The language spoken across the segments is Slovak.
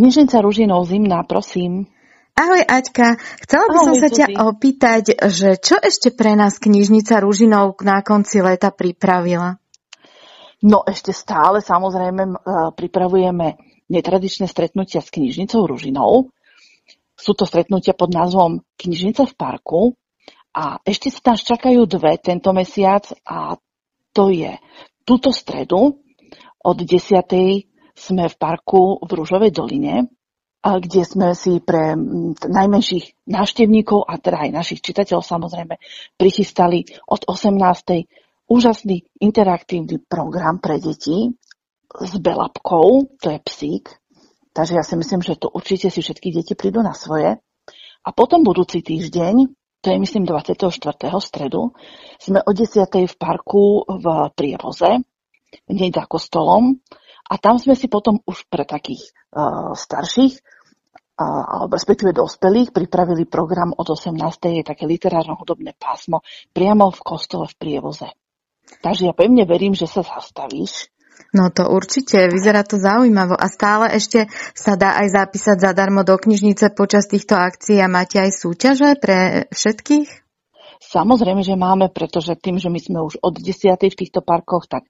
Knižnica Ružinov zimná, prosím. Ahoj Aťka, chcela by Ahoj, som sa ťa opýtať, že čo ešte pre nás knižnica Ružinov na konci leta pripravila? No ešte stále samozrejme e, pripravujeme netradičné stretnutia s knižnicou Ružinou. Sú to stretnutia pod názvom Knižnica v parku a ešte sa nás čakajú dve tento mesiac a to je túto stredu od 10. sme v parku v Rúžovej doline kde sme si pre najmenších návštevníkov a teda aj našich čitateľov samozrejme prichystali od 18. úžasný interaktívny program pre deti s Belapkou, to je psík. Takže ja si myslím, že to určite si všetky deti prídu na svoje. A potom budúci týždeň, to je myslím 24. stredu, sme o 10. v parku v Prievoze, hneď za kostolom. A tam sme si potom už pre takých uh, starších alebo respektíve dospelých pripravili program od 18. je také literárno-hudobné pásmo priamo v kostole v Prievoze. Takže ja pevne verím, že sa zastavíš. No to určite, vyzerá to zaujímavo a stále ešte sa dá aj zapísať zadarmo do knižnice počas týchto akcií a máte aj súťaže pre všetkých? Samozrejme, že máme, pretože tým, že my sme už od 10. v týchto parkoch, tak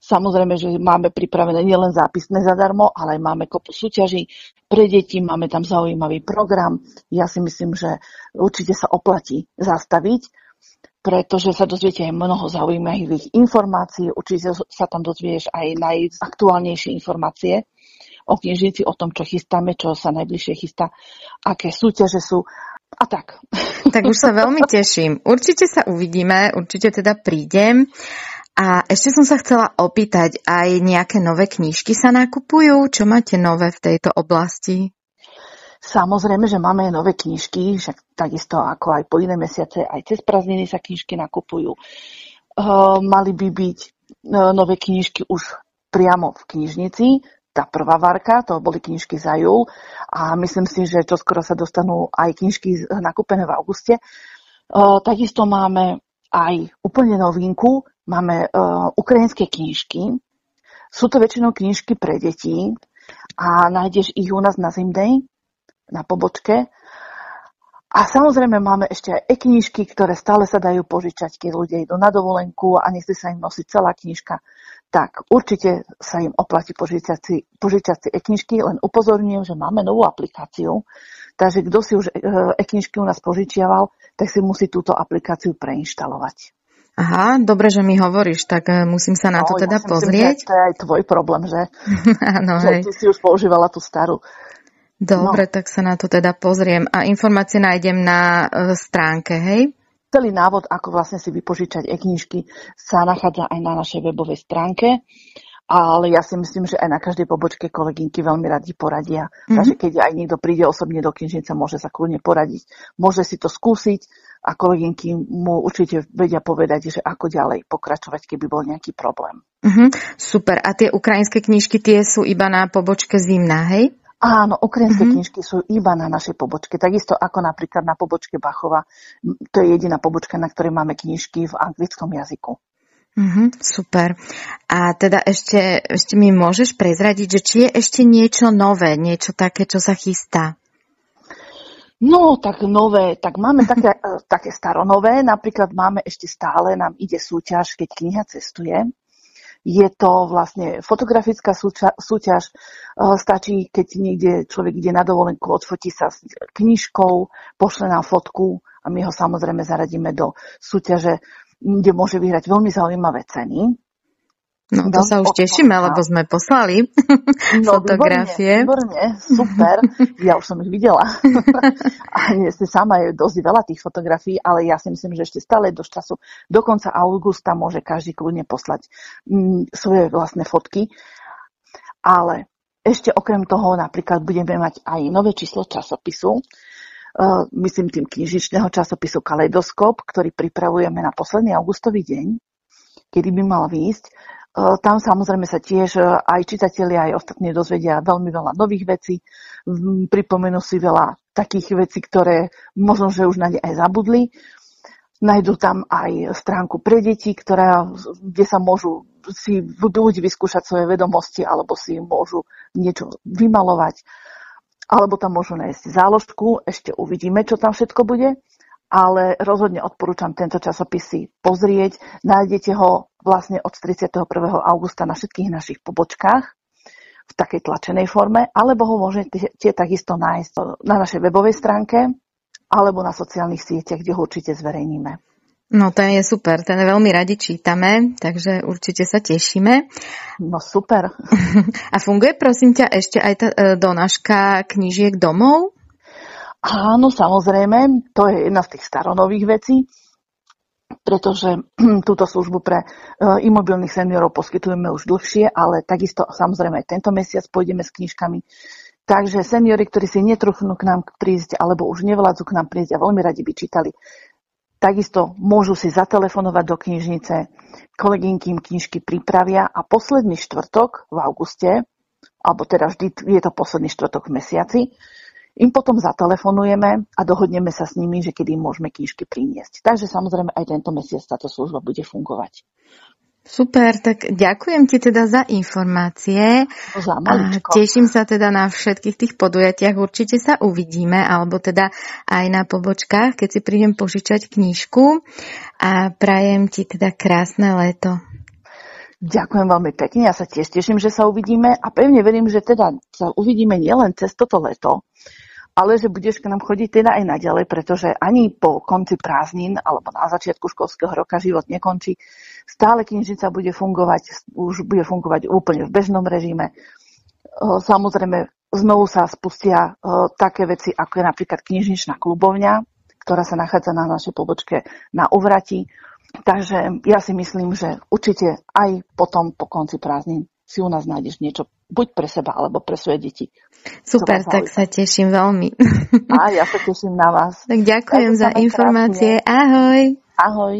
samozrejme, že máme pripravené nielen zápisné zadarmo, ale aj máme kopu súťaží pre deti, máme tam zaujímavý program. Ja si myslím, že určite sa oplatí zastaviť, pretože sa dozviete aj mnoho zaujímavých informácií, určite sa tam dozvieš aj najaktuálnejšie informácie o knižnici, o tom, čo chystáme, čo sa najbližšie chystá, aké súťaže sú a tak. Tak už sa veľmi teším. Určite sa uvidíme, určite teda prídem. A ešte som sa chcela opýtať, aj nejaké nové knižky sa nakupujú? Čo máte nové v tejto oblasti? Samozrejme, že máme nové knižky, však takisto ako aj po iné mesiace, aj cez prázdniny sa knižky nakupujú. Uh, mali by byť uh, nové knižky už priamo v knižnici, tá prvá varka, to boli knižky za júl a myslím si, že čo skoro sa dostanú aj knižky z- nakúpené v auguste. Uh, takisto máme aj úplne novinku, máme uh, ukrajinské knižky. Sú to väčšinou knižky pre deti a nájdeš ich u nás na Zimdej, na pobočke. A samozrejme máme ešte aj e-knižky, ktoré stále sa dajú požičať, keď ľudia idú na dovolenku a nechce sa im nosiť celá knižka. Tak určite sa im oplatí požičať si, požičať si e-knižky, len upozorňujem, že máme novú aplikáciu, takže kto si už e, e-knižky u nás požičiaval, tak si musí túto aplikáciu preinštalovať. Aha, dobre, že mi hovoríš, tak eh, musím sa na to No, teda ja myslím, pozrieť. že to je aj tvoj problém, že, že hej. ty si už používala tú starú. Dobre, tak sa na to teda pozriem. A informácie nájdem na eh, stránke, hej? Celý návod, ako vlastne si vypožičať e-knižky, sa nachádza aj na našej webovej stránke, ale ja si myslím, že aj na každej pobočke kolegynky veľmi radi poradia. Mm-hmm. Takže keď aj niekto príde osobne do knižnice, môže sa kľudne poradiť, môže si to skúsiť a kolegynky mu určite vedia povedať, že ako ďalej pokračovať, keby bol nejaký problém. Mhm, super. A tie ukrajinské knižky, tie sú iba na pobočke zimná, hej? Áno, ukrajinské Mhm. mm-hmm. knižky sú iba na našej pobočke, takisto ako napríklad na pobočke Bachova. To je jediná pobočka, na ktorej máme knižky v anglickom jazyku. Mhm, super. A teda ešte, ešte mi môžeš prezradiť, že či je ešte niečo nové, niečo také, čo sa chystá? No, tak nové, tak máme také, eh, také staronové, napríklad máme ešte stále, nám ide súťaž, keď kniha cestuje. Je to vlastne fotografická súťaž, eh, stačí, keď niekde človek ide na dovolenku, odfotí sa s knižkou, pošle nám fotku a my ho samozrejme zaradíme do súťaže, kde môže vyhrať veľmi zaujímavé ceny. No to Veľmi sa už tešíme, lebo sme poslali No, fotografie. Výborne, výborne, super. Ja už som ich videla. A nie sama je dosť veľa tých fotografií, ale ja si myslím, že ešte stále do času, do konca augusta môže každý kľudne poslať mm, svoje vlastné fotky. Ale ešte okrem toho napríklad budeme mať aj nové číslo časopisu, myslím tým knižičného časopisu Kaleidoskop, ktorý pripravujeme na posledný augustový deň, kedy by mal výjsť. Tam samozrejme sa tiež aj čitatelia, aj ostatní dozvedia veľmi veľa nových vecí, pripomenú si veľa takých vecí, ktoré možno, že už na ne aj zabudli. Nájdú tam aj stránku pre deti, ktorá, kde sa môžu si buď vyskúšať svoje vedomosti, alebo si môžu niečo vymalovať. Alebo tam môžu nájsť záložku, ešte uvidíme, čo tam všetko bude, ale rozhodne odporúčam tento časopis si pozrieť. Nájdete ho vlastne od 31. augusta na všetkých našich pobočkách v takej tlačenej forme, alebo ho môžete takisto nájsť na našej webovej stránke alebo na sociálnych sieťach, kde ho určite zverejníme. No to je super, ten veľmi radi čítame, takže určite sa tešíme. No super. A funguje prosím ťa ešte aj tá e, donáška knížiek domov? Áno, samozrejme, to je jedna z tých staronových vecí, pretože túto službu pre e, imobilných seniorov poskytujeme už dlhšie, ale takisto samozrejme aj tento mesiac pôjdeme s knižkami. Takže seniori, ktorí si netruchnú k nám prísť alebo už nevládzu k nám prísť a veľmi radi by čítali Takisto môžu si zatelefonovať do knižnice, kolegynky im knižky pripravia a posledný štvrtok v auguste, alebo teda vždy je to posledný štvrtok v mesiaci, im potom zatelefonujeme a dohodneme sa s nimi, že kedy im môžeme knižky priniesť. Takže samozrejme aj tento mesiac táto služba bude fungovať. Super, tak ďakujem ti teda za informácie. Za a teším sa teda na všetkých tých podujatiach. Určite sa uvidíme, alebo teda aj na pobočkách, keď si prídem požičať knižku. A prajem ti teda krásne leto. Ďakujem veľmi pekne, ja sa tiež teším, že sa uvidíme a pevne verím, že teda sa uvidíme nielen cez toto leto, ale že budeš k nám chodiť teda aj naďalej, pretože ani po konci prázdnin alebo na začiatku školského roka život nekončí. Stále knižnica bude fungovať, už bude fungovať úplne v bežnom režime. Samozrejme, znovu sa spustia také veci, ako je napríklad knižničná klubovňa, ktorá sa nachádza na našej pobočke na Uvrati. Takže ja si myslím, že určite aj potom po konci prázdnin si u nás nájdeš niečo buď pre seba, alebo pre svoje deti. Super, tak sa teším veľmi. A ja sa teším na vás. Tak ďakujem za informácie. Krásne. Ahoj. Ahoj.